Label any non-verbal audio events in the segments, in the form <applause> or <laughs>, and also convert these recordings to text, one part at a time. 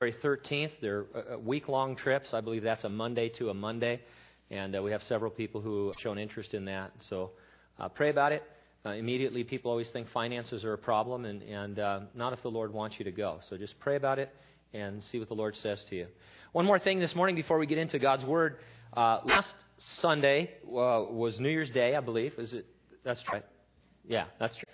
13th. They're uh, week long trips. I believe that's a Monday to a Monday. And uh, we have several people who have shown interest in that. So uh, pray about it. Uh, immediately, people always think finances are a problem, and, and uh, not if the Lord wants you to go. So just pray about it and see what the Lord says to you. One more thing this morning before we get into God's Word. Uh, last Sunday was New Year's Day, I believe. Is it? That's right. Yeah, that's true.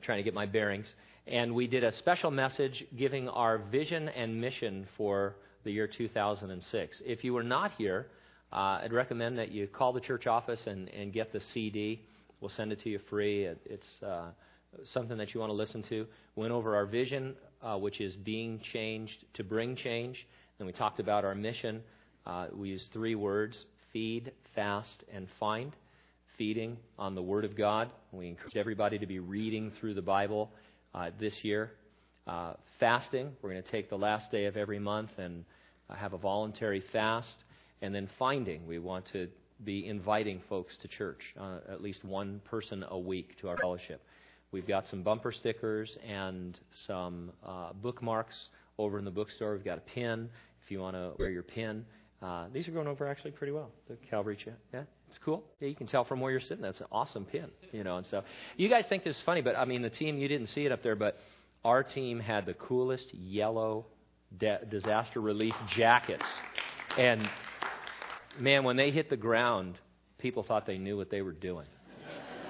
trying to get my bearings and we did a special message giving our vision and mission for the year 2006. If you were not here, uh, I'd recommend that you call the church office and, and get the CD. We'll send it to you free. It, it's uh, something that you want to listen to. We went over our vision, uh, which is being changed to bring change. Then we talked about our mission. Uh, we used three words feed, fast, and find. Feeding on the Word of God. We encourage everybody to be reading through the Bible uh, this year. Uh, fasting, we're going to take the last day of every month and uh, have a voluntary fast. And then finding, we want to be inviting folks to church, uh, at least one person a week to our fellowship. We've got some bumper stickers and some uh, bookmarks over in the bookstore. We've got a pin if you want to wear your pin. These are going over actually pretty well. The Calvary chat. Yeah, it's cool. Yeah, you can tell from where you're sitting. That's an awesome pin, you know. And so, you guys think this is funny, but I mean, the team you didn't see it up there, but our team had the coolest yellow de- disaster relief jackets, and man, when they hit the ground, people thought they knew what they were doing,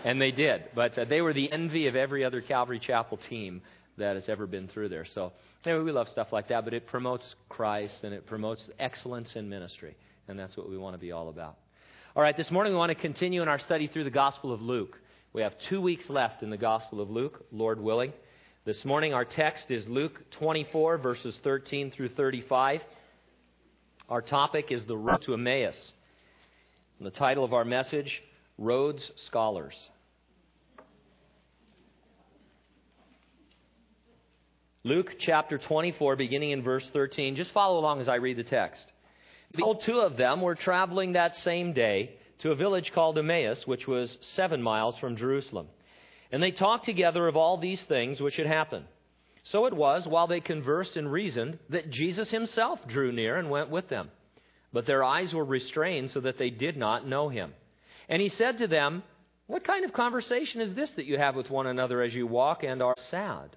and they did. But uh, they were the envy of every other Calvary Chapel team that has ever been through there. So anyway, we love stuff like that, but it promotes Christ and it promotes excellence in ministry, and that's what we want to be all about. All right, this morning we want to continue in our study through the Gospel of Luke. We have two weeks left in the Gospel of Luke, Lord willing. This morning our text is Luke 24, verses 13 through 35. Our topic is the road to Emmaus. And the title of our message, Rhodes Scholars. Luke chapter 24, beginning in verse 13. Just follow along as I read the text. Behold, two of them were traveling that same day to a village called Emmaus, which was seven miles from Jerusalem. And they talked together of all these things which had happened. So it was, while they conversed and reasoned, that Jesus himself drew near and went with them. But their eyes were restrained so that they did not know him. And he said to them, What kind of conversation is this that you have with one another as you walk and are sad?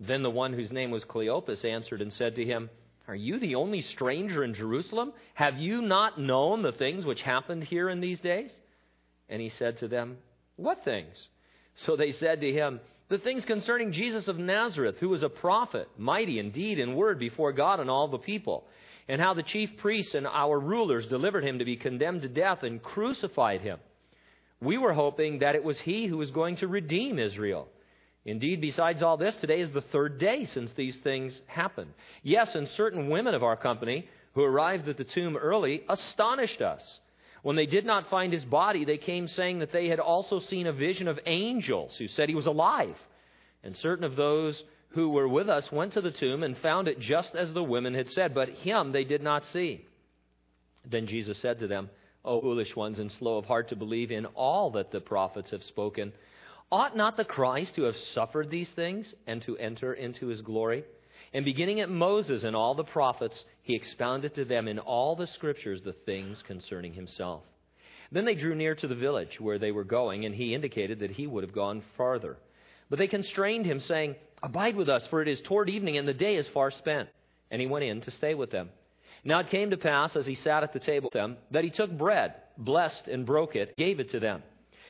Then the one whose name was Cleopas answered and said to him, Are you the only stranger in Jerusalem? Have you not known the things which happened here in these days? And he said to them, What things? So they said to him, The things concerning Jesus of Nazareth, who was a prophet, mighty indeed in word before God and all the people, and how the chief priests and our rulers delivered him to be condemned to death and crucified him. We were hoping that it was he who was going to redeem Israel. Indeed, besides all this, today is the third day since these things happened. Yes, and certain women of our company who arrived at the tomb early astonished us. When they did not find his body, they came saying that they had also seen a vision of angels who said he was alive. And certain of those who were with us went to the tomb and found it just as the women had said, but him they did not see. Then Jesus said to them, O foolish ones and slow of heart to believe in all that the prophets have spoken. Ought not the Christ to have suffered these things and to enter into his glory? And beginning at Moses and all the prophets, he expounded to them in all the scriptures the things concerning himself. Then they drew near to the village where they were going, and he indicated that he would have gone farther. But they constrained him, saying, Abide with us, for it is toward evening, and the day is far spent. And he went in to stay with them. Now it came to pass, as he sat at the table with them, that he took bread, blessed and broke it, gave it to them.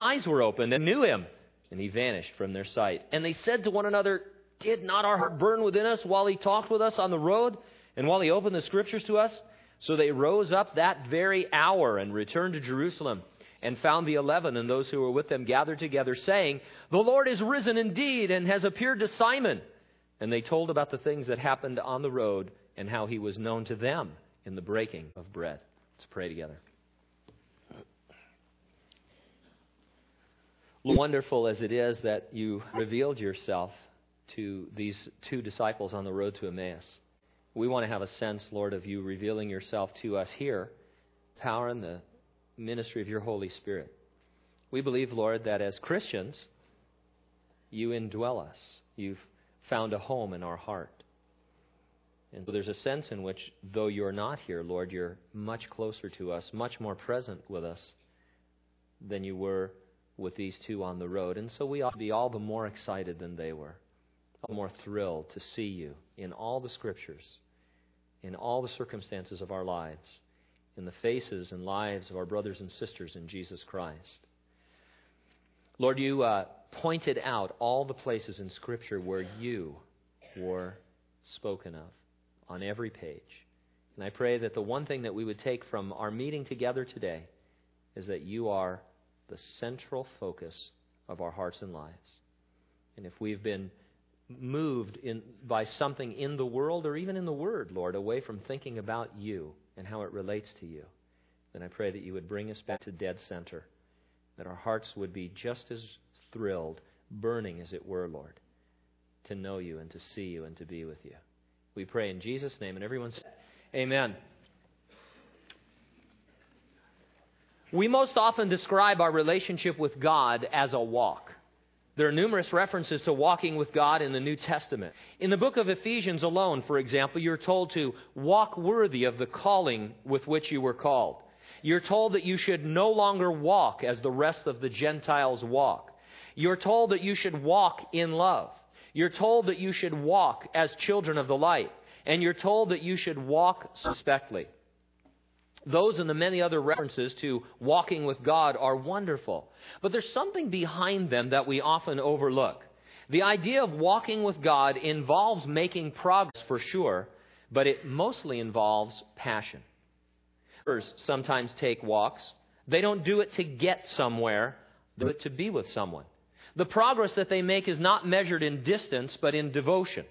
Eyes were opened and knew him and he vanished from their sight. And they said to one another, Did not our heart burn within us while he talked with us on the road, and while he opened the scriptures to us? So they rose up that very hour and returned to Jerusalem, and found the eleven and those who were with them gathered together, saying, The Lord is risen indeed, and has appeared to Simon. And they told about the things that happened on the road, and how he was known to them in the breaking of bread. Let's pray together. Wonderful as it is that you revealed yourself to these two disciples on the road to Emmaus. We want to have a sense, Lord, of you revealing yourself to us here, power in the ministry of your Holy Spirit. We believe, Lord, that as Christians, you indwell us. You've found a home in our heart. And there's a sense in which, though you're not here, Lord, you're much closer to us, much more present with us than you were with these two on the road. And so we ought to be all the more excited than they were, all the more thrilled to see you in all the scriptures, in all the circumstances of our lives, in the faces and lives of our brothers and sisters in Jesus Christ. Lord, you uh, pointed out all the places in Scripture where you were spoken of on every page. And I pray that the one thing that we would take from our meeting together today is that you are the central focus of our hearts and lives. And if we've been moved in, by something in the world or even in the Word, Lord, away from thinking about you and how it relates to you, then I pray that you would bring us back to dead center, that our hearts would be just as thrilled, burning as it were, Lord, to know you and to see you and to be with you. We pray in Jesus' name. And everyone said, Amen. We most often describe our relationship with God as a walk. There are numerous references to walking with God in the New Testament. In the book of Ephesians alone, for example, you're told to walk worthy of the calling with which you were called. You're told that you should no longer walk as the rest of the Gentiles walk. You're told that you should walk in love. You're told that you should walk as children of the light, and you're told that you should walk suspectly. Those and the many other references to walking with God are wonderful. But there's something behind them that we often overlook. The idea of walking with God involves making progress for sure, but it mostly involves passion. Sometimes take walks. They don't do it to get somewhere, but to be with someone. The progress that they make is not measured in distance, but in devotion.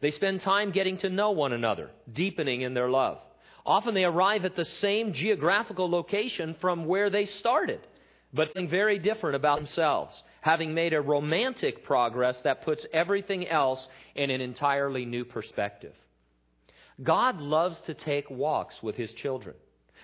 They spend time getting to know one another, deepening in their love. Often they arrive at the same geographical location from where they started, but feeling very different about themselves, having made a romantic progress that puts everything else in an entirely new perspective. God loves to take walks with his children.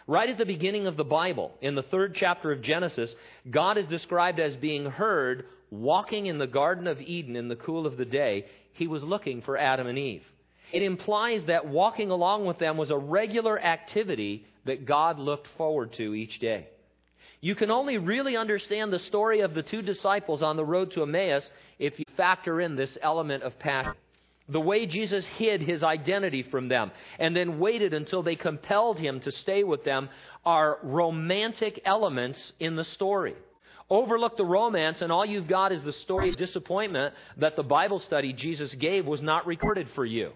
Right at the beginning of the Bible, in the third chapter of Genesis, God is described as being heard walking in the Garden of Eden in the cool of the day. He was looking for Adam and Eve. It implies that walking along with them was a regular activity that God looked forward to each day. You can only really understand the story of the two disciples on the road to Emmaus if you factor in this element of passion. The way Jesus hid his identity from them and then waited until they compelled him to stay with them are romantic elements in the story. Overlook the romance, and all you've got is the story of disappointment that the Bible study Jesus gave was not recorded for you.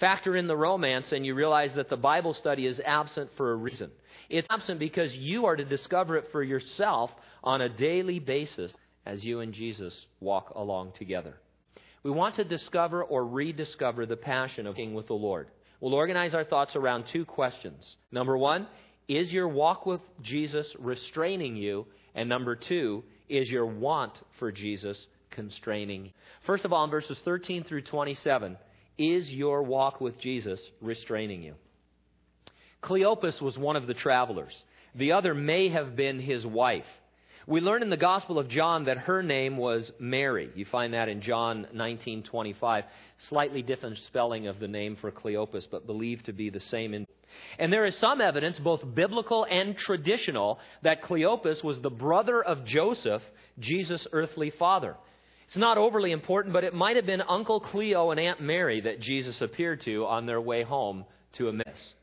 Factor in the romance, and you realize that the Bible study is absent for a reason. It's absent because you are to discover it for yourself on a daily basis as you and Jesus walk along together. We want to discover or rediscover the passion of being with the Lord. We'll organize our thoughts around two questions. Number one, is your walk with Jesus restraining you? And number two, is your want for Jesus constraining? First of all, in verses 13 through 27, is your walk with Jesus restraining you? Cleopas was one of the travelers. The other may have been his wife. We learn in the Gospel of John that her name was Mary. You find that in John 19:25. Slightly different spelling of the name for Cleopas, but believed to be the same. And there is some evidence, both biblical and traditional, that Cleopas was the brother of Joseph, Jesus' earthly father. It's not overly important, but it might have been Uncle Cleo and Aunt Mary that Jesus appeared to on their way home to Emmaus.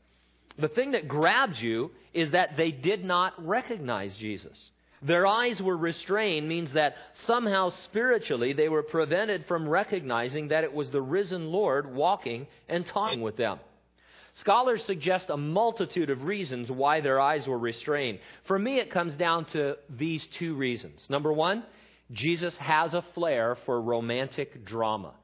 The thing that grabs you is that they did not recognize Jesus. Their eyes were restrained means that somehow spiritually they were prevented from recognizing that it was the risen Lord walking and talking with them. Scholars suggest a multitude of reasons why their eyes were restrained. For me, it comes down to these two reasons. Number one, Jesus has a flair for romantic drama.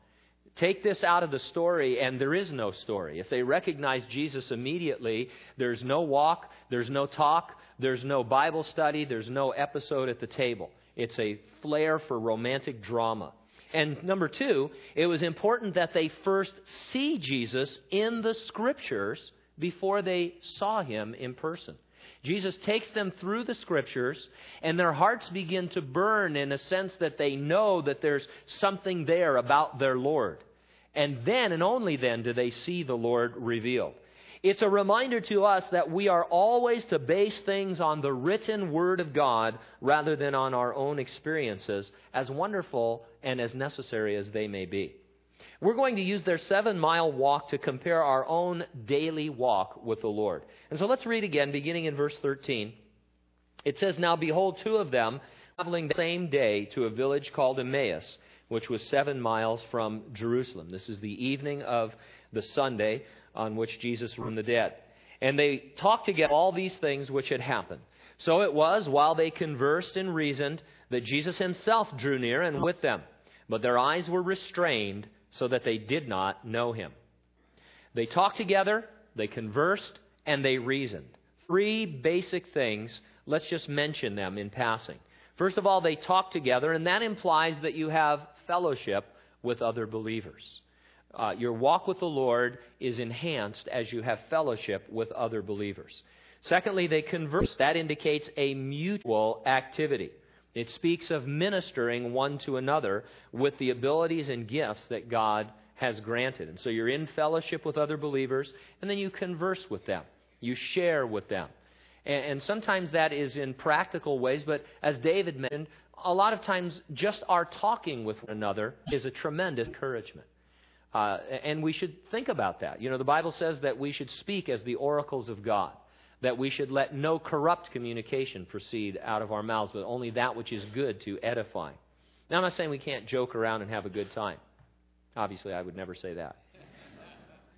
Take this out of the story, and there is no story. If they recognize Jesus immediately, there's no walk, there's no talk, there's no Bible study, there's no episode at the table. It's a flair for romantic drama. And number two, it was important that they first see Jesus in the scriptures before they saw him in person. Jesus takes them through the scriptures, and their hearts begin to burn in a sense that they know that there's something there about their Lord. And then and only then do they see the Lord revealed. It's a reminder to us that we are always to base things on the written Word of God rather than on our own experiences, as wonderful and as necessary as they may be. We're going to use their seven mile walk to compare our own daily walk with the Lord. And so let's read again, beginning in verse 13. It says, Now behold, two of them traveling the same day to a village called Emmaus, which was seven miles from Jerusalem. This is the evening of the Sunday on which Jesus rose from the dead. And they talked together all these things which had happened. So it was, while they conversed and reasoned, that Jesus himself drew near and with them. But their eyes were restrained so that they did not know him. They talked together, they conversed, and they reasoned. Three basic things. Let's just mention them in passing. First of all, they talk together, and that implies that you have fellowship with other believers. Uh, your walk with the Lord is enhanced as you have fellowship with other believers. Secondly, they converse. That indicates a mutual activity. It speaks of ministering one to another with the abilities and gifts that God has granted. And so you're in fellowship with other believers, and then you converse with them. You share with them. And, and sometimes that is in practical ways, but as David mentioned, a lot of times just our talking with one another is a tremendous encouragement. Uh, and we should think about that. You know, the Bible says that we should speak as the oracles of God that we should let no corrupt communication proceed out of our mouths, but only that which is good to edify. Now, I'm not saying we can't joke around and have a good time. Obviously, I would never say that.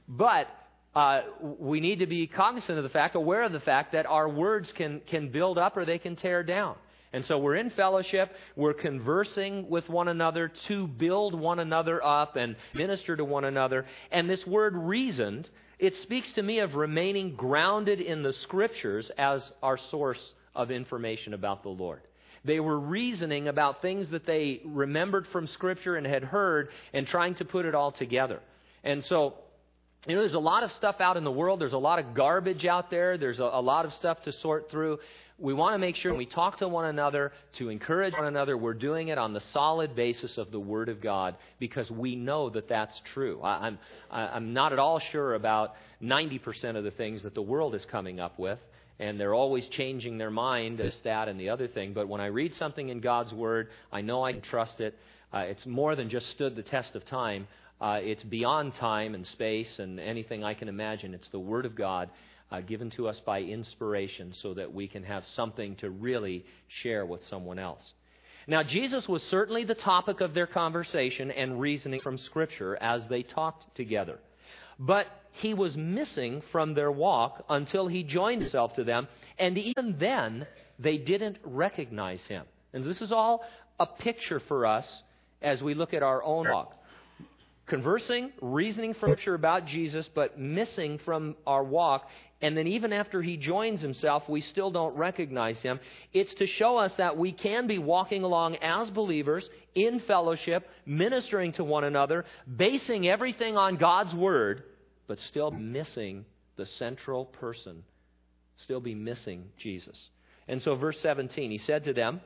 But uh, we need to be cognizant of the fact, aware of the fact that our words can, can build up or they can tear down. And so we're in fellowship, we're conversing with one another to build one another up and minister to one another. And this word reasoned it speaks to me of remaining grounded in the scriptures as our source of information about the Lord. They were reasoning about things that they remembered from Scripture and had heard and trying to put it all together. And so, you know, there's a lot of stuff out in the world. There's a lot of garbage out there. There's a, a lot of stuff to sort through we want to make sure we talk to one another to encourage one another, we're doing it on the solid basis of the Word of God because we know that that's true. I, I'm, I'm not at all sure about 90% of the things that the world is coming up with, and they're always changing their mind as that and the other thing. But when I read something in God's Word, I know I can trust it. Uh, it's more than just stood the test of time. Uh, it's beyond time and space and anything I can imagine. It's the Word of God uh, given to us by inspiration so that we can have something to really share with someone else. Now, Jesus was certainly the topic of their conversation and reasoning from Scripture as they talked together. But he was missing from their walk until he joined himself to them, and even then, they didn't recognize him. And this is all a picture for us as we look at our own walk conversing, reasoning from Scripture about Jesus, but missing from our walk. And then even after he joins himself, we still don't recognize him. It's to show us that we can be walking along as believers in fellowship, ministering to one another, basing everything on God's word, but still missing the central person, still be missing Jesus. And so, verse 17, he said to them,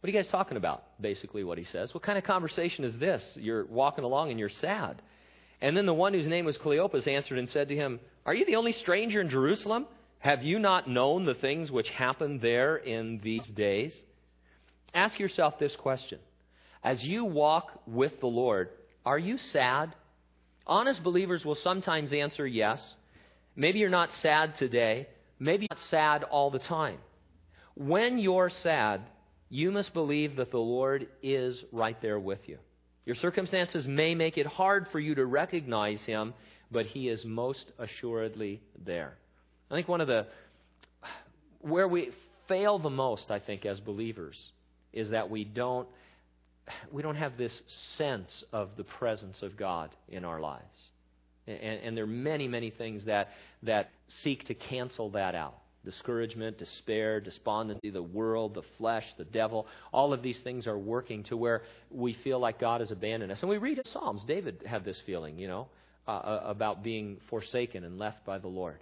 what are you guys talking about? Basically, what he says. What kind of conversation is this? You're walking along and you're sad. And then the one whose name was Cleopas answered and said to him, Are you the only stranger in Jerusalem? Have you not known the things which happened there in these days? Ask yourself this question. As you walk with the Lord, are you sad? Honest believers will sometimes answer yes. Maybe you're not sad today. Maybe you're not sad all the time. When you're sad, you must believe that the Lord is right there with you. Your circumstances may make it hard for you to recognize Him, but He is most assuredly there. I think one of the, where we fail the most, I think, as believers, is that we don't, we don't have this sense of the presence of God in our lives. And, and there are many, many things that, that seek to cancel that out discouragement, despair, despondency, the world, the flesh, the devil. All of these things are working to where we feel like God has abandoned us. And we read in Psalms, David had this feeling, you know, uh, uh, about being forsaken and left by the Lord.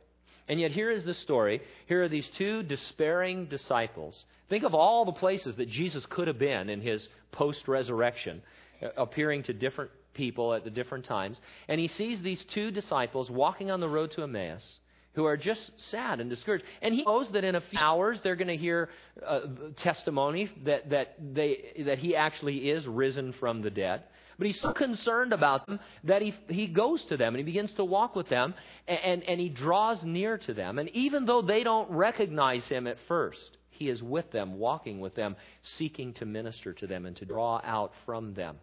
And yet, here is the story. Here are these two despairing disciples. Think of all the places that Jesus could have been in his post resurrection, uh, appearing to different people at the different times, and he sees these two disciples walking on the road to Emmaus who are just sad and discouraged. And he knows that in a few hours they're going to hear uh, testimony that, that, they, that he actually is risen from the dead. But he's so concerned about them that he, he goes to them and he begins to walk with them and, and, and he draws near to them. And even though they don't recognize him at first, he is with them, walking with them, seeking to minister to them and to draw out from them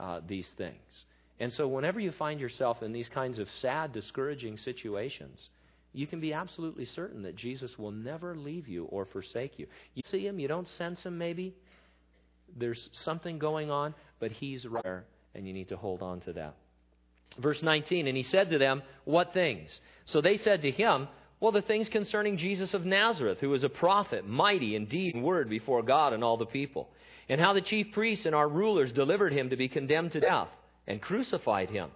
uh, these things. And so, whenever you find yourself in these kinds of sad, discouraging situations, you can be absolutely certain that Jesus will never leave you or forsake you. You see him, you don't sense him maybe. There's something going on, but he's there, and you need to hold on to that. Verse 19, and he said to them, What things? So they said to him, Well, the things concerning Jesus of Nazareth, who was a prophet, mighty in deed and word before God and all the people, and how the chief priests and our rulers delivered him to be condemned to death and crucified him.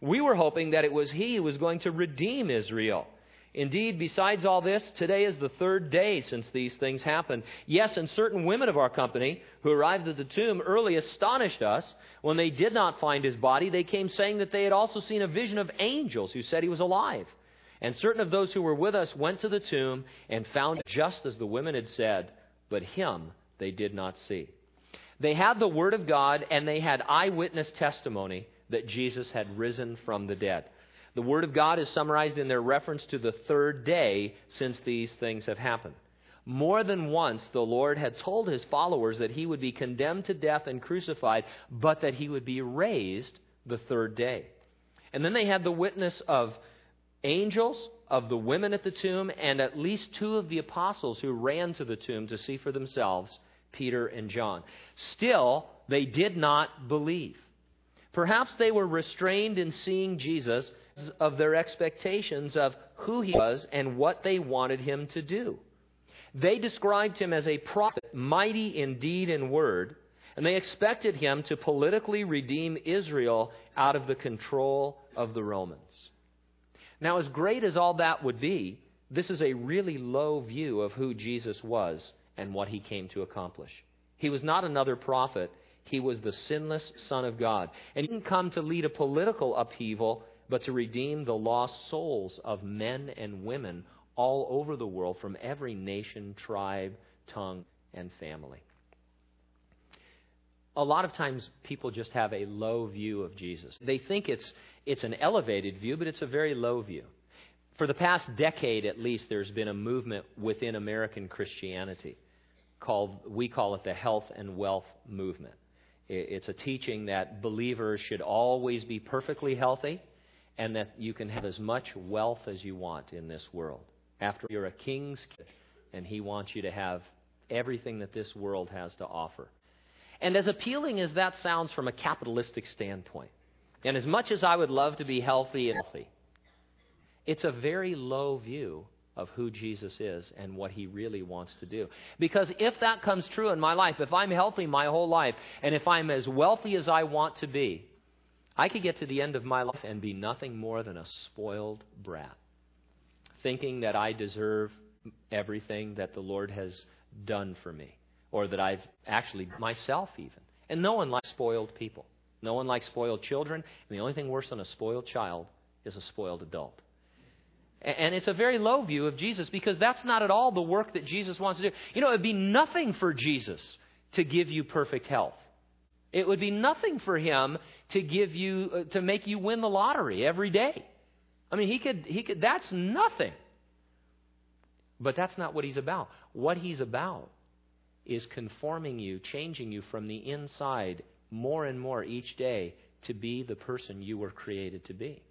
We were hoping that it was he who was going to redeem Israel. Indeed, besides all this, today is the third day since these things happened. Yes, and certain women of our company who arrived at the tomb early astonished us. When they did not find his body, they came saying that they had also seen a vision of angels who said he was alive. And certain of those who were with us went to the tomb and found just as the women had said, but him they did not see. They had the word of God and they had eyewitness testimony that Jesus had risen from the dead. The Word of God is summarized in their reference to the third day since these things have happened. More than once, the Lord had told his followers that he would be condemned to death and crucified, but that he would be raised the third day. And then they had the witness of angels, of the women at the tomb, and at least two of the apostles who ran to the tomb to see for themselves Peter and John. Still, they did not believe. Perhaps they were restrained in seeing Jesus of their expectations of who he was and what they wanted him to do. They described him as a prophet, mighty in deed and word, and they expected him to politically redeem Israel out of the control of the Romans. Now, as great as all that would be, this is a really low view of who Jesus was and what he came to accomplish. He was not another prophet, he was the sinless Son of God. And he didn't come to lead a political upheaval but to redeem the lost souls of men and women all over the world from every nation, tribe, tongue, and family. A lot of times people just have a low view of Jesus. They think it's, it's an elevated view, but it's a very low view. For the past decade at least, there's been a movement within American Christianity called, we call it the health and wealth movement. It's a teaching that believers should always be perfectly healthy and that you can have as much wealth as you want in this world. After you're a king's kid, and he wants you to have everything that this world has to offer. And as appealing as that sounds from a capitalistic standpoint, and as much as I would love to be healthy and healthy, it's a very low view of who Jesus is and what he really wants to do. Because if that comes true in my life, if I'm healthy my whole life, and if I'm as wealthy as I want to be, I could get to the end of my life and be nothing more than a spoiled brat, thinking that I deserve everything that the Lord has done for me, or that I've actually myself even. And no one likes spoiled people. No one likes spoiled children. And the only thing worse than a spoiled child is a spoiled adult. And it's a very low view of Jesus because that's not at all the work that Jesus wants to do. You know, it would be nothing for Jesus to give you perfect health. It would be nothing for him to give you uh, to make you win the lottery every day. I mean, he could he could that's nothing. But that's not what he's about. What he's about is conforming you, changing you from the inside more and more each day to be the person you were created to be.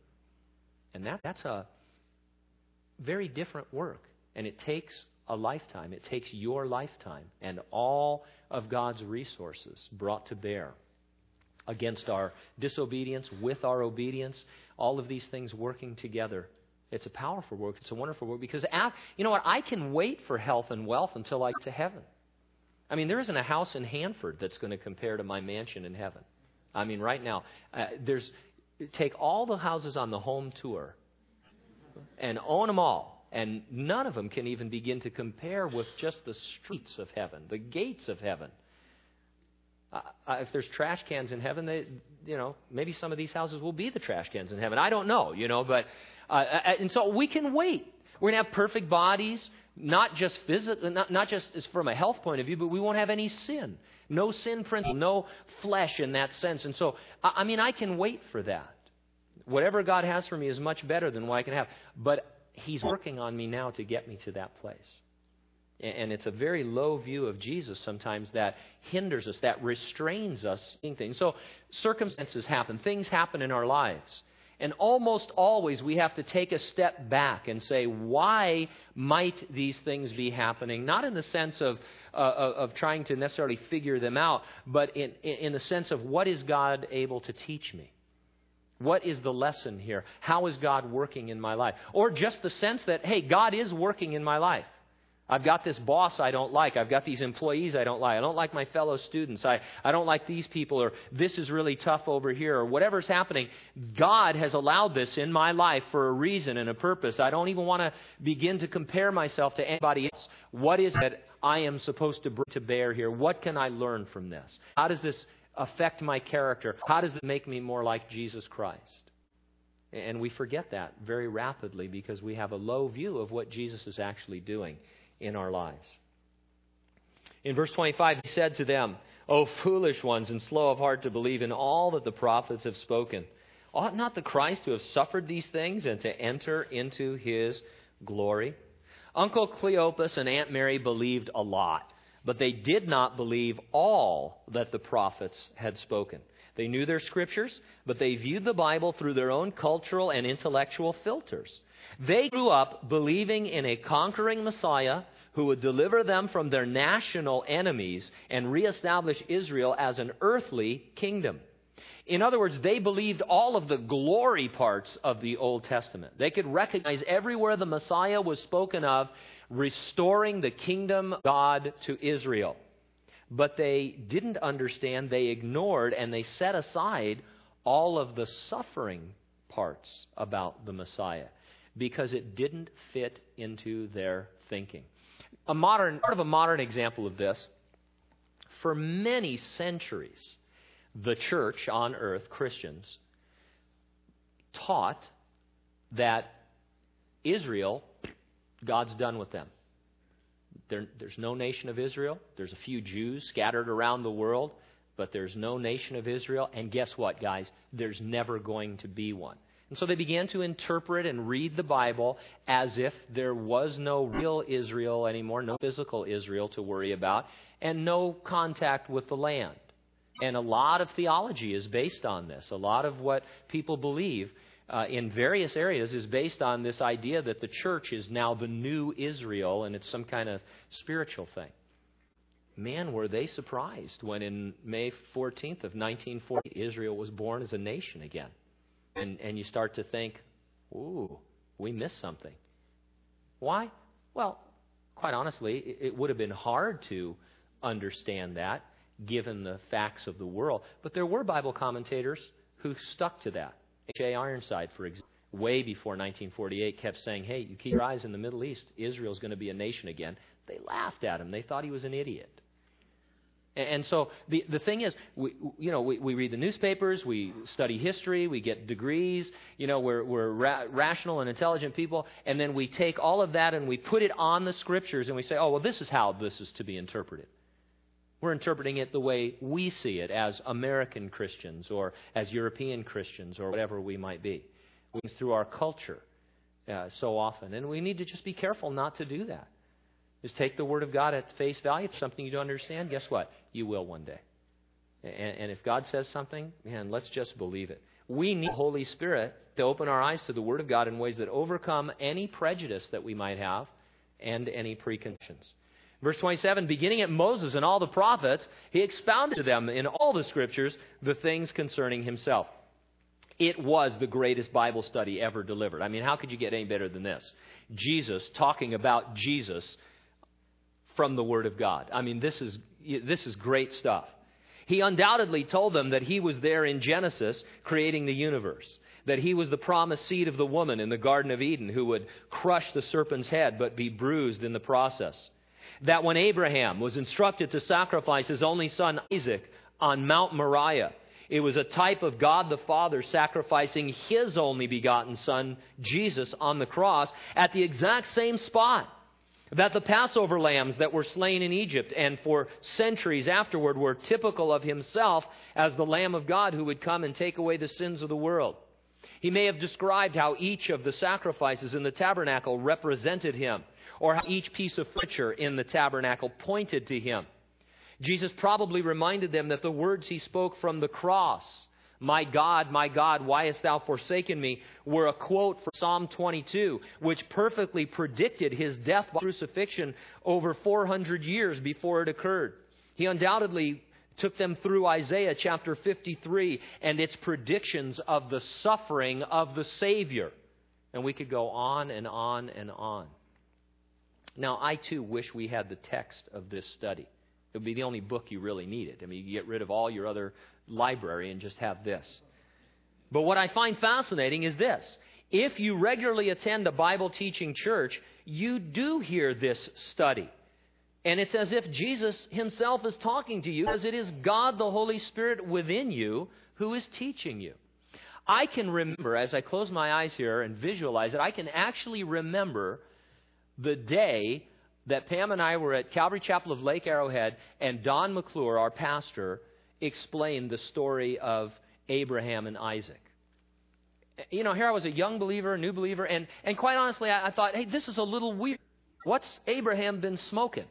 And that, that's a very different work. And it takes a lifetime. It takes your lifetime and all of God's resources brought to bear against our disobedience, with our obedience, all of these things working together. It's a powerful work. It's a wonderful work because, you know what? I can wait for health and wealth until I get to heaven. I mean, there isn't a house in Hanford that's going to compare to my mansion in heaven. I mean, right now, uh, there's take all the houses on the home tour and own them all and none of them can even begin to compare with just the streets of heaven, the gates of heaven. Uh, uh, if there's trash cans in heaven, they, you know, maybe some of these houses will be the trash cans in heaven. I don't know, you know, but, uh, uh and so we can wait. We're to have perfect bodies, not just physical, not, not just from a health point of view, but we won't have any sin. No sin principle, no flesh in that sense. And so, I, I mean, I can wait for that. Whatever God has for me is much better than what I can have. But He's working on me now to get me to that place. And it's a very low view of Jesus sometimes that hinders us, that restrains us in things. So circumstances happen, things happen in our lives. And almost always we have to take a step back and say, why might these things be happening? Not in the sense of, uh, of trying to necessarily figure them out, but in, in the sense of what is God able to teach me? What is the lesson here? How is God working in my life? Or just the sense that, hey, God is working in my life. I've got this boss I don't like. I've got these employees I don't like. I don't like my fellow students. I, I don't like these people, or this is really tough over here, or whatever's happening. God has allowed this in my life for a reason and a purpose. I don't even want to begin to compare myself to anybody else. What is it I am supposed to bring to bear here? What can I learn from this? How does this affect my character? How does it make me more like Jesus Christ? And we forget that very rapidly because we have a low view of what Jesus is actually doing in our lives. In verse 25, he said to them, O foolish ones and slow of heart to believe in all that the prophets have spoken. Ought not the Christ to have suffered these things and to enter into his glory? Uncle Cleopas and Aunt Mary believed a lot, but they did not believe all that the prophets had spoken. They knew their scriptures, but they viewed the Bible through their own cultural and intellectual filters. They grew up believing in a conquering Messiah who would deliver them from their national enemies and reestablish Israel as an earthly kingdom. In other words, they believed all of the glory parts of the Old Testament. They could recognize everywhere the Messiah was spoken of, restoring the kingdom of God to Israel. But they didn't understand, they ignored, and they set aside all of the suffering parts about the Messiah because it didn't fit into their thinking. A modern, part of a modern example of this, for many centuries, the church on earth, Christians, taught that Israel, God's done with them. There, there's no nation of Israel. There's a few Jews scattered around the world, but there's no nation of Israel. And guess what, guys? There's never going to be one. And so they began to interpret and read the Bible as if there was no real Israel anymore, no physical Israel to worry about, and no contact with the land. And a lot of theology is based on this. A lot of what people believe uh, in various areas is based on this idea that the church is now the new Israel and it's some kind of spiritual thing. Man, were they surprised when in May 14th of 1940 Israel was born as a nation again. And, and you start to think, ooh, we missed something. Why? Well, quite honestly, it, it would have been hard to understand that given the facts of the world. But there were Bible commentators who stuck to that. J. Ironside, for example, way before 1948, kept saying, hey, you keep your eyes in the Middle East, Israel's going to be a nation again. They laughed at him. They thought he was an idiot. And so the, the thing is, we, you know, we, we read the newspapers, we study history, we get degrees, you know, we're, we're ra- rational and intelligent people, and then we take all of that and we put it on the scriptures and we say, oh, well, this is how this is to be interpreted. We're interpreting it the way we see it as American Christians or as European Christians or whatever we might be. It's Through our culture uh, so often. And we need to just be careful not to do that. Just take the Word of God at face value. If something you don't understand, guess what? You will one day. And, and if God says something, man, let's just believe it. We need the Holy Spirit to open our eyes to the Word of God in ways that overcome any prejudice that we might have and any preconceptions. Verse 27 beginning at Moses and all the prophets, he expounded to them in all the scriptures the things concerning himself. It was the greatest Bible study ever delivered. I mean, how could you get any better than this? Jesus talking about Jesus from the Word of God. I mean, this is, this is great stuff. He undoubtedly told them that he was there in Genesis creating the universe, that he was the promised seed of the woman in the Garden of Eden who would crush the serpent's head but be bruised in the process. That when Abraham was instructed to sacrifice his only son Isaac on Mount Moriah. It was a type of God the Father sacrificing His only begotten Son, Jesus, on the cross at the exact same spot that the Passover lambs that were slain in Egypt and for centuries afterward were typical of Himself as the Lamb of God who would come and take away the sins of the world. He may have described how each of the sacrifices in the tabernacle represented Him, or how each piece of furniture in the tabernacle pointed to Him. Jesus probably reminded them that the words he spoke from the cross, My God, my God, why hast thou forsaken me, were a quote from Psalm 22, which perfectly predicted his death by crucifixion over 400 years before it occurred. He undoubtedly took them through Isaiah chapter 53 and its predictions of the suffering of the Savior. And we could go on and on and on. Now, I too wish we had the text of this study. It would be the only book you really needed. I mean, you get rid of all your other library and just have this. But what I find fascinating is this. If you regularly attend a Bible teaching church, you do hear this study. And it's as if Jesus himself is talking to you, as it is God the Holy Spirit within you who is teaching you. I can remember, as I close my eyes here and visualize it, I can actually remember the day that Pam and I were at Calvary Chapel of Lake Arrowhead, and Don McClure, our pastor, explained the story of Abraham and Isaac. You know, here I was a young believer, a new believer, and, and quite honestly, I, I thought, hey, this is a little weird. What's Abraham been smoking?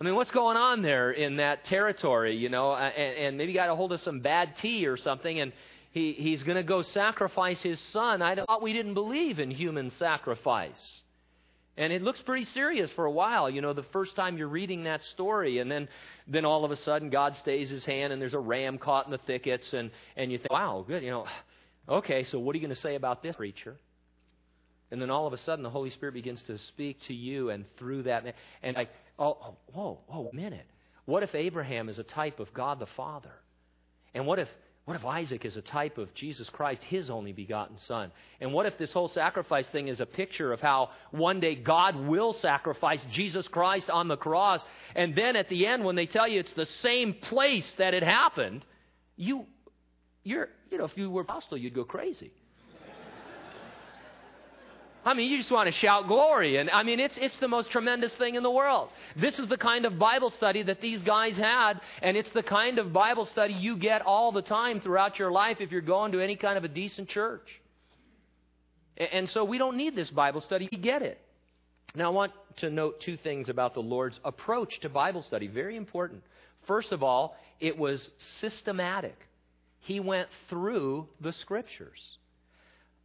I mean, what's going on there in that territory, you know? And, and maybe got a hold of some bad tea or something, and he, he's going to go sacrifice his son. I thought we didn't believe in human sacrifice. And it looks pretty serious for a while, you know, the first time you're reading that story. And then, then all of a sudden, God stays his hand and there's a ram caught in the thickets. And, and you think, wow, good, you know, <sighs> okay, so what are you going to say about this preacher? And then all of a sudden, the Holy Spirit begins to speak to you, and through that, and like, oh, oh whoa, whoa, minute. What if Abraham is a type of God the Father? And what if what if Isaac is a type of Jesus Christ, his only begotten Son? And what if this whole sacrifice thing is a picture of how one day God will sacrifice Jesus Christ on the cross? And then at the end, when they tell you it's the same place that it happened, you, you're, you know, if you were apostle, you'd go crazy. I mean, you just want to shout glory. And I mean, it's, it's the most tremendous thing in the world. This is the kind of Bible study that these guys had, and it's the kind of Bible study you get all the time throughout your life if you're going to any kind of a decent church. And so we don't need this Bible study. We get it. Now, I want to note two things about the Lord's approach to Bible study. Very important. First of all, it was systematic. He went through the scriptures.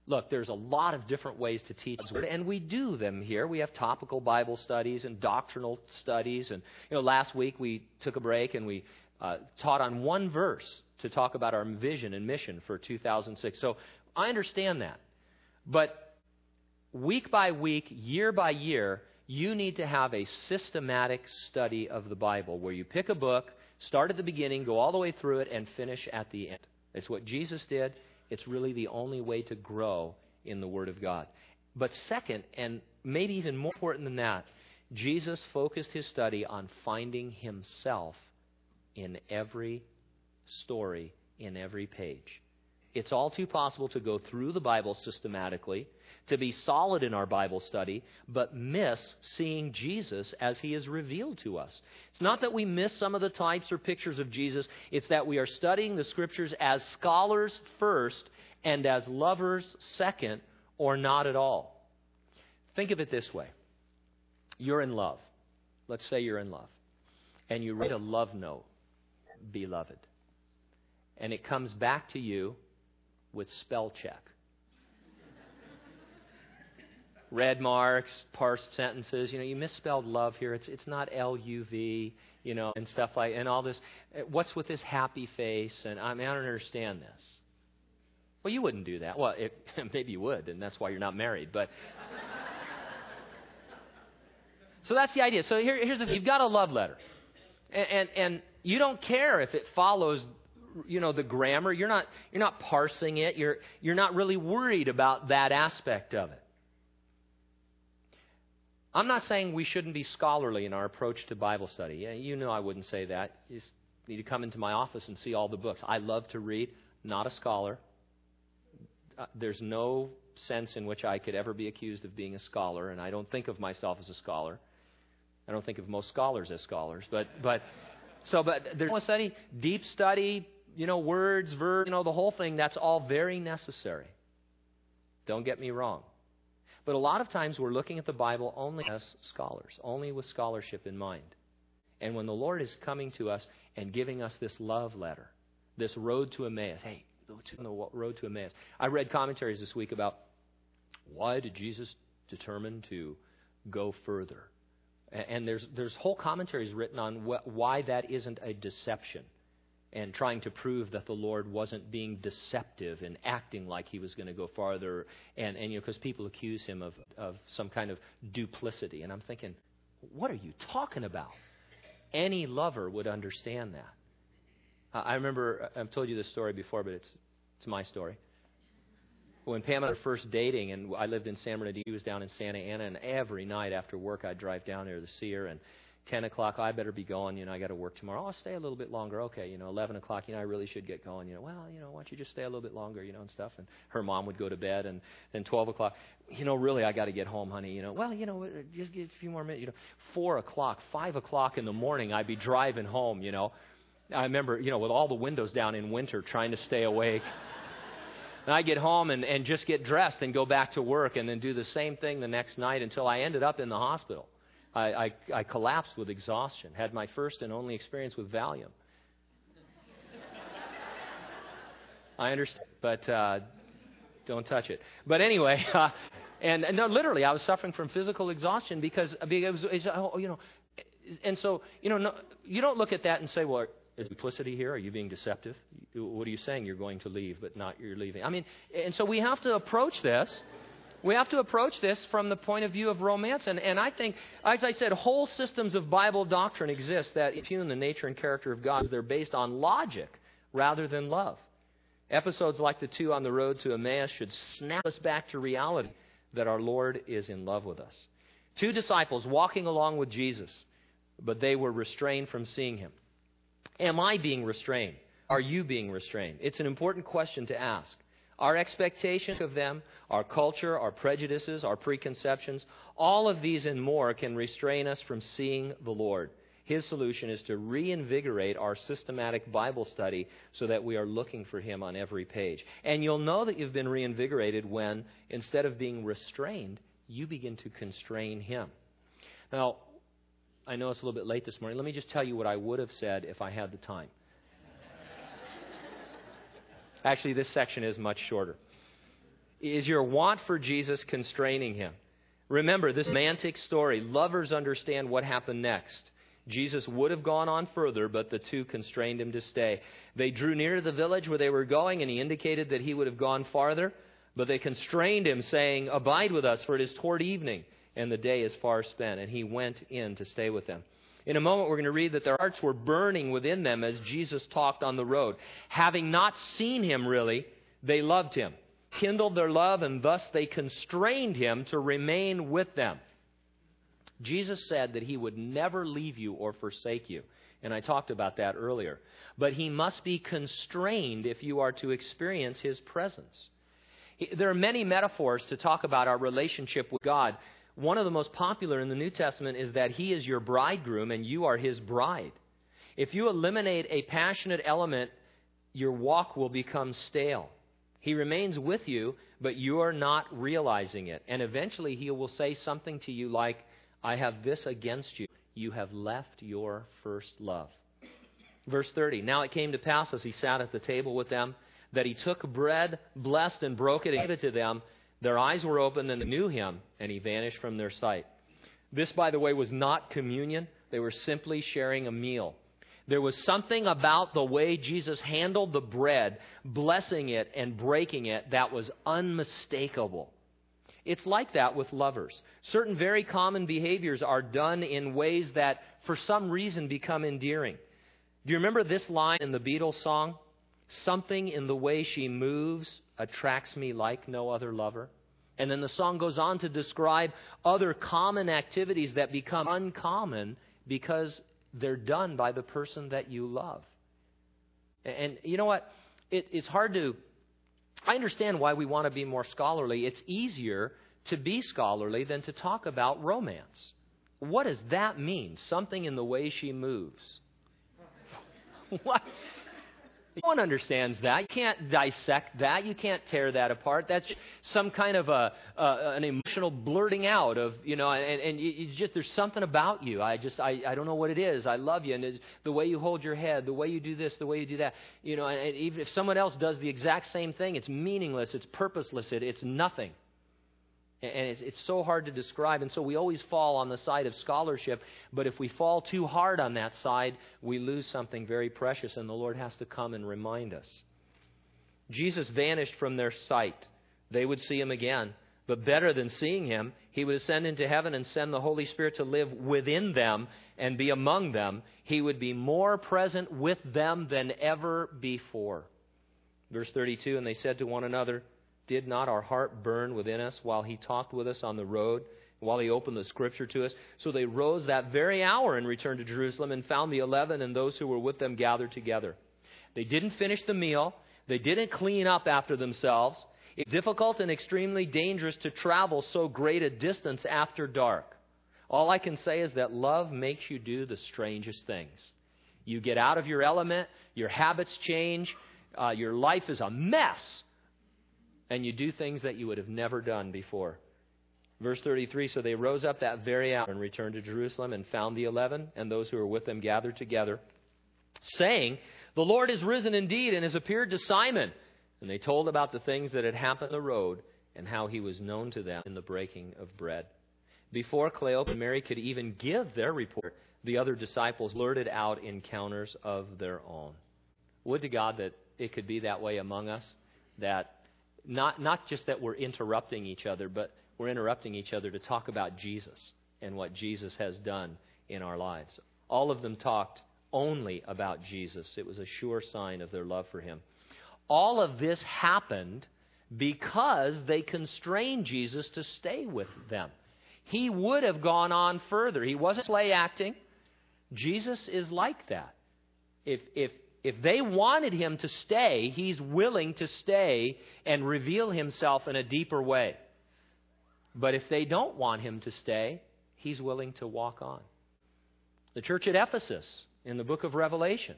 Look, there's a lot of different ways to teach God's Word, and we do them here. We have topical Bible studies and doctrinal studies. And, you know, last week we took a break and we uh, taught on one verse to talk about our vision and mission for 2006. So I understand that. But week by week, year by year, you need to have a systematic study of the Bible where you pick a book, start at the beginning, go all the way through it, and finish at the end. It's what Jesus did. It's really the only way to grow in the Word of God. But second, and maybe even more important than that, Jesus focused his study on finding himself in every story, in every page. It's all too possible to go through the Bible systematically, to be solid in our Bible study, but miss seeing Jesus as he is revealed to us. It's not that we miss some of the types or pictures of Jesus, it's that we are studying the Scriptures as scholars first and as lovers second, or not at all. Think of it this way you're in love. Let's say you're in love. And you write a love note, beloved. And it comes back to you with spell check. Red marks, parsed sentences. You know, you misspelled love here. It's it's not L U V. You know, and stuff like and all this. Uh, what's with this happy face? And I mean, I don't understand this. Well, you wouldn't do that. Well, <laughs> maybe you would, and that's why you're not married. But <laughs> so that's the idea. So here, here's the thing: you've got a love letter, and, and and you don't care if it follows you know the grammar you're not you're not parsing it you're you're not really worried about that aspect of it i'm not saying we shouldn't be scholarly in our approach to bible study yeah, you know i wouldn't say that You need to come into my office and see all the books. I love to read, not a scholar. Uh, there's no sense in which I could ever be accused of being a scholar, and I don't think of myself as a scholar. I don't think of most scholars as scholars, but but so but there's no study, deep study, you know, words, verbs, you know, the whole thing. That's all very necessary. Don't get me wrong. But a lot of times we're looking at the Bible only as scholars, only with scholarship in mind. And when the Lord is coming to us and giving us this love letter, this road to Emmaus, hey, the road to Emmaus. I read commentaries this week about why did Jesus determine to go further? And there's, there's whole commentaries written on wh- why that isn't a deception and trying to prove that the Lord wasn't being deceptive and acting like he was going to go farther. And, and you know, because people accuse him of, of some kind of duplicity. And I'm thinking, what are you talking about? Any lover would understand that. I remember, I've told you this story before, but it's, it's my story. When Pam and I were first dating, and I lived in San Bernardino, he was down in Santa Ana, and every night after work, I'd drive down there to see her, and 10 o'clock, I better be going. You know, I got to work tomorrow. I'll stay a little bit longer. Okay, you know, 11 o'clock, you know, I really should get going. You know, well, you know, why don't you just stay a little bit longer, you know, and stuff. And her mom would go to bed, and then 12 o'clock, you know, really, I got to get home, honey. You know, well, you know, uh, just give a few more minutes. You know, 4 o'clock, 5 o'clock in the morning, I'd be driving home, you know. I remember, you know, with all the windows down in winter, trying to stay awake. <laughs> And I get home and, and just get dressed and go back to work and then do the same thing the next night until I ended up in the hospital. I, I, I collapsed with exhaustion, had my first and only experience with Valium. I understand, but uh, don't touch it. But anyway, <laughs> uh, and, and no, literally, I was suffering from physical exhaustion because, because it was, oh, you know, and so you know, no, you don't look at that and say, well, is duplicity here? Are you being deceptive? What are you saying? You're going to leave, but not you're leaving. I mean, and so we have to approach this we have to approach this from the point of view of romance. And, and I think, as I said, whole systems of Bible doctrine exist that impugn the nature and character of God. They're based on logic rather than love. Episodes like the two on the road to Emmaus should snap us back to reality that our Lord is in love with us. Two disciples walking along with Jesus, but they were restrained from seeing him. Am I being restrained? Are you being restrained? It's an important question to ask. Our expectation of them, our culture, our prejudices, our preconceptions, all of these and more can restrain us from seeing the Lord. His solution is to reinvigorate our systematic Bible study so that we are looking for Him on every page. And you'll know that you've been reinvigorated when, instead of being restrained, you begin to constrain Him. Now, I know it's a little bit late this morning. Let me just tell you what I would have said if I had the time. Actually, this section is much shorter. Is your want for Jesus constraining him? Remember this romantic story. Lovers understand what happened next. Jesus would have gone on further, but the two constrained him to stay. They drew near to the village where they were going, and he indicated that he would have gone farther, but they constrained him, saying, Abide with us, for it is toward evening, and the day is far spent. And he went in to stay with them. In a moment, we're going to read that their hearts were burning within them as Jesus talked on the road. Having not seen him really, they loved him, kindled their love, and thus they constrained him to remain with them. Jesus said that he would never leave you or forsake you. And I talked about that earlier. But he must be constrained if you are to experience his presence. There are many metaphors to talk about our relationship with God one of the most popular in the New Testament is that he is your bridegroom and you are his bride. If you eliminate a passionate element, your walk will become stale. He remains with you, but you are not realizing it. And eventually he will say something to you like, I have this against you. You have left your first love. Verse 30 Now it came to pass as he sat at the table with them that he took bread, blessed and broke it, and gave it to them. Their eyes were opened and they knew him, and he vanished from their sight. This, by the way, was not communion. They were simply sharing a meal. There was something about the way Jesus handled the bread, blessing it and breaking it, that was unmistakable. It's like that with lovers. Certain very common behaviors are done in ways that, for some reason, become endearing. Do you remember this line in the Beatles song? Something in the way she moves attracts me like no other lover. And then the song goes on to describe other common activities that become uncommon because they're done by the person that you love. And you know what? It, it's hard to. I understand why we want to be more scholarly. It's easier to be scholarly than to talk about romance. What does that mean? Something in the way she moves. <laughs> what? No one understands that. You can't dissect that. You can't tear that apart. That's some kind of a, uh, an emotional blurting out of, you know, and, and it's just, there's something about you. I just, I, I don't know what it is. I love you. And the way you hold your head, the way you do this, the way you do that, you know, and, and even if someone else does the exact same thing, it's meaningless, it's purposeless, it, it's nothing. And it's, it's so hard to describe. And so we always fall on the side of scholarship. But if we fall too hard on that side, we lose something very precious, and the Lord has to come and remind us. Jesus vanished from their sight. They would see him again. But better than seeing him, he would ascend into heaven and send the Holy Spirit to live within them and be among them. He would be more present with them than ever before. Verse 32 And they said to one another, did not our heart burn within us while he talked with us on the road, while he opened the scripture to us? So they rose that very hour and returned to Jerusalem and found the eleven and those who were with them gathered together. They didn't finish the meal, they didn't clean up after themselves. It's difficult and extremely dangerous to travel so great a distance after dark. All I can say is that love makes you do the strangest things. You get out of your element, your habits change, uh, your life is a mess and you do things that you would have never done before. Verse 33 So they rose up that very hour and returned to Jerusalem and found the eleven and those who were with them gathered together, saying, The Lord is risen indeed and has appeared to Simon. And they told about the things that had happened on the road and how he was known to them in the breaking of bread. Before Cleopas and Mary could even give their report, the other disciples blurted out encounters of their own. Would to God that it could be that way among us, that not, not just that we're interrupting each other, but we're interrupting each other to talk about Jesus and what Jesus has done in our lives. All of them talked only about Jesus. It was a sure sign of their love for him. All of this happened because they constrained Jesus to stay with them. He would have gone on further. He wasn't play acting. Jesus is like that. If, if if they wanted him to stay, he's willing to stay and reveal himself in a deeper way. But if they don't want him to stay, he's willing to walk on. The church at Ephesus in the book of Revelation,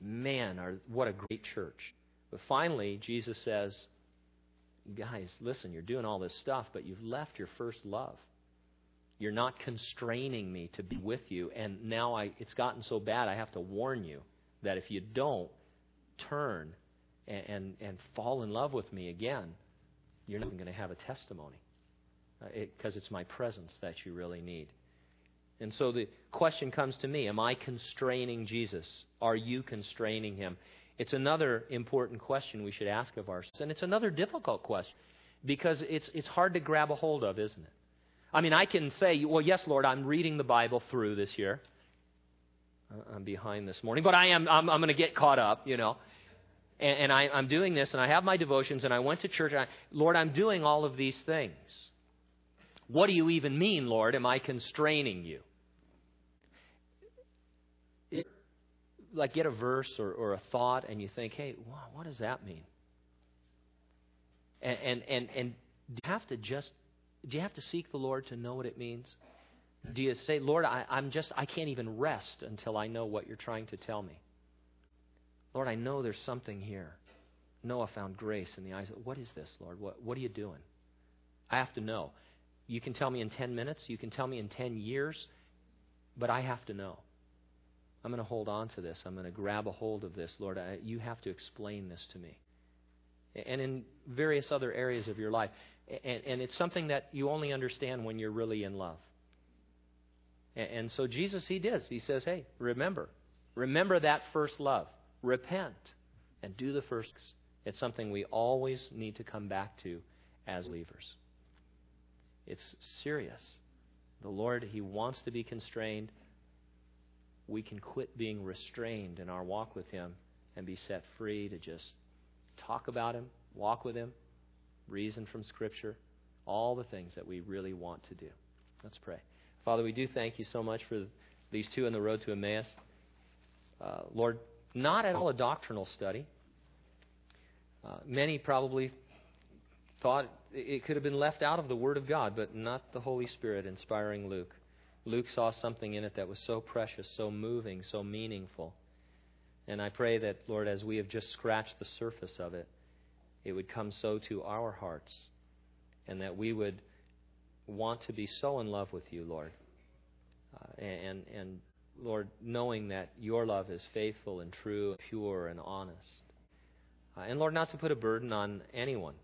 man, are, what a great church. But finally, Jesus says, Guys, listen, you're doing all this stuff, but you've left your first love. You're not constraining me to be with you, and now I, it's gotten so bad I have to warn you that if you don't turn and, and, and fall in love with me again, you're not going to have a testimony because uh, it, it's my presence that you really need. And so the question comes to me Am I constraining Jesus? Are you constraining him? It's another important question we should ask of ourselves. And it's another difficult question because it's, it's hard to grab a hold of, isn't it? I mean, I can say, well, yes, Lord, I'm reading the Bible through this year. I'm behind this morning, but I am. I'm, I'm going to get caught up, you know. And, and I, am doing this, and I have my devotions, and I went to church. I, Lord, I'm doing all of these things. What do you even mean, Lord? Am I constraining you? It, like get a verse or, or a thought, and you think, hey, wow, what does that mean? And and and, and do you have to just do you have to seek the Lord to know what it means? Do you say, Lord, I, I'm just, I can't even rest until I know what you're trying to tell me? Lord, I know there's something here. Noah found grace in the eyes. Of, what is this, Lord? What, what are you doing? I have to know. You can tell me in 10 minutes, you can tell me in 10 years, but I have to know. I'm going to hold on to this. I'm going to grab a hold of this. Lord, I, you have to explain this to me. And in various other areas of your life. And, and it's something that you only understand when you're really in love. And so Jesus, he does. He says, hey, remember. Remember that first love. Repent and do the first. It's something we always need to come back to as believers. It's serious. The Lord, He wants to be constrained. We can quit being restrained in our walk with Him and be set free to just talk about Him, walk with Him, reason from Scripture, all the things that we really want to do. Let's pray. Father, we do thank you so much for these two on the road to Emmaus. Uh, Lord, not at all a doctrinal study. Uh, many probably thought it could have been left out of the Word of God, but not the Holy Spirit inspiring Luke. Luke saw something in it that was so precious, so moving, so meaningful. And I pray that, Lord, as we have just scratched the surface of it, it would come so to our hearts, and that we would want to be so in love with you, Lord. Uh, and, and, Lord, knowing that your love is faithful and true, pure and honest. Uh, and Lord, not to put a burden on anyone,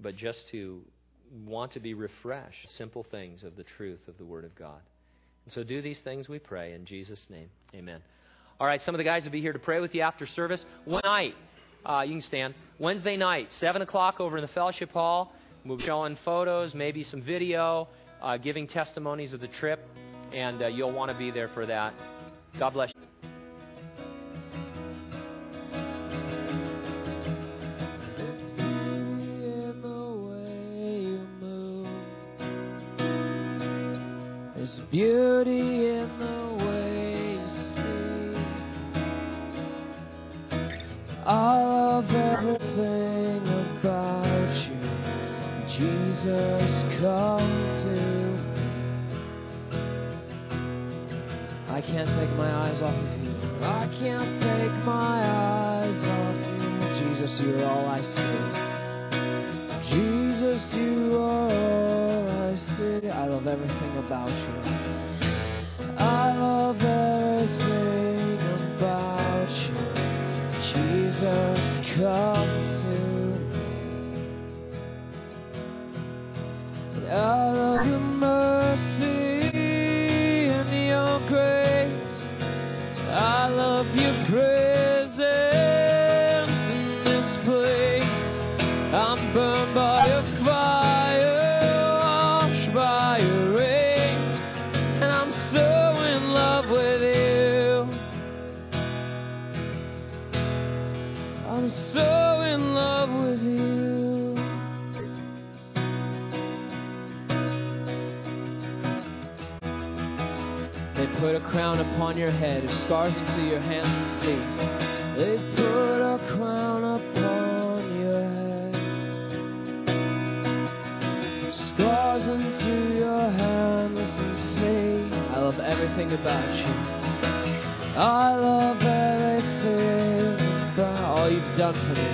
but just to want to be refreshed. Simple things of the truth of the Word of God. And so do these things, we pray, in Jesus' name. Amen. All right, some of the guys will be here to pray with you after service. One night, uh, you can stand. Wednesday night, 7 o'clock over in the fellowship hall. We'll be showing photos, maybe some video, uh, giving testimonies of the trip, and uh, you'll want to be there for that. God bless you. I love your head, scars into your hands and feet. They put a crown upon your head, scars into your hands and feet. I love everything about you. I love everything about all you've done for me,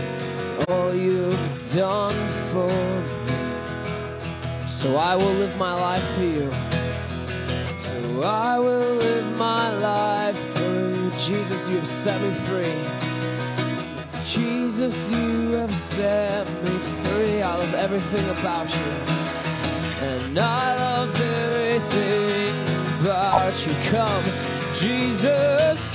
all you've done for me. So I will live my life for you. So I will live my life. Jesus, you have set me free. Jesus, you have set me free. I love everything about you. And I love everything about you. Come, Jesus,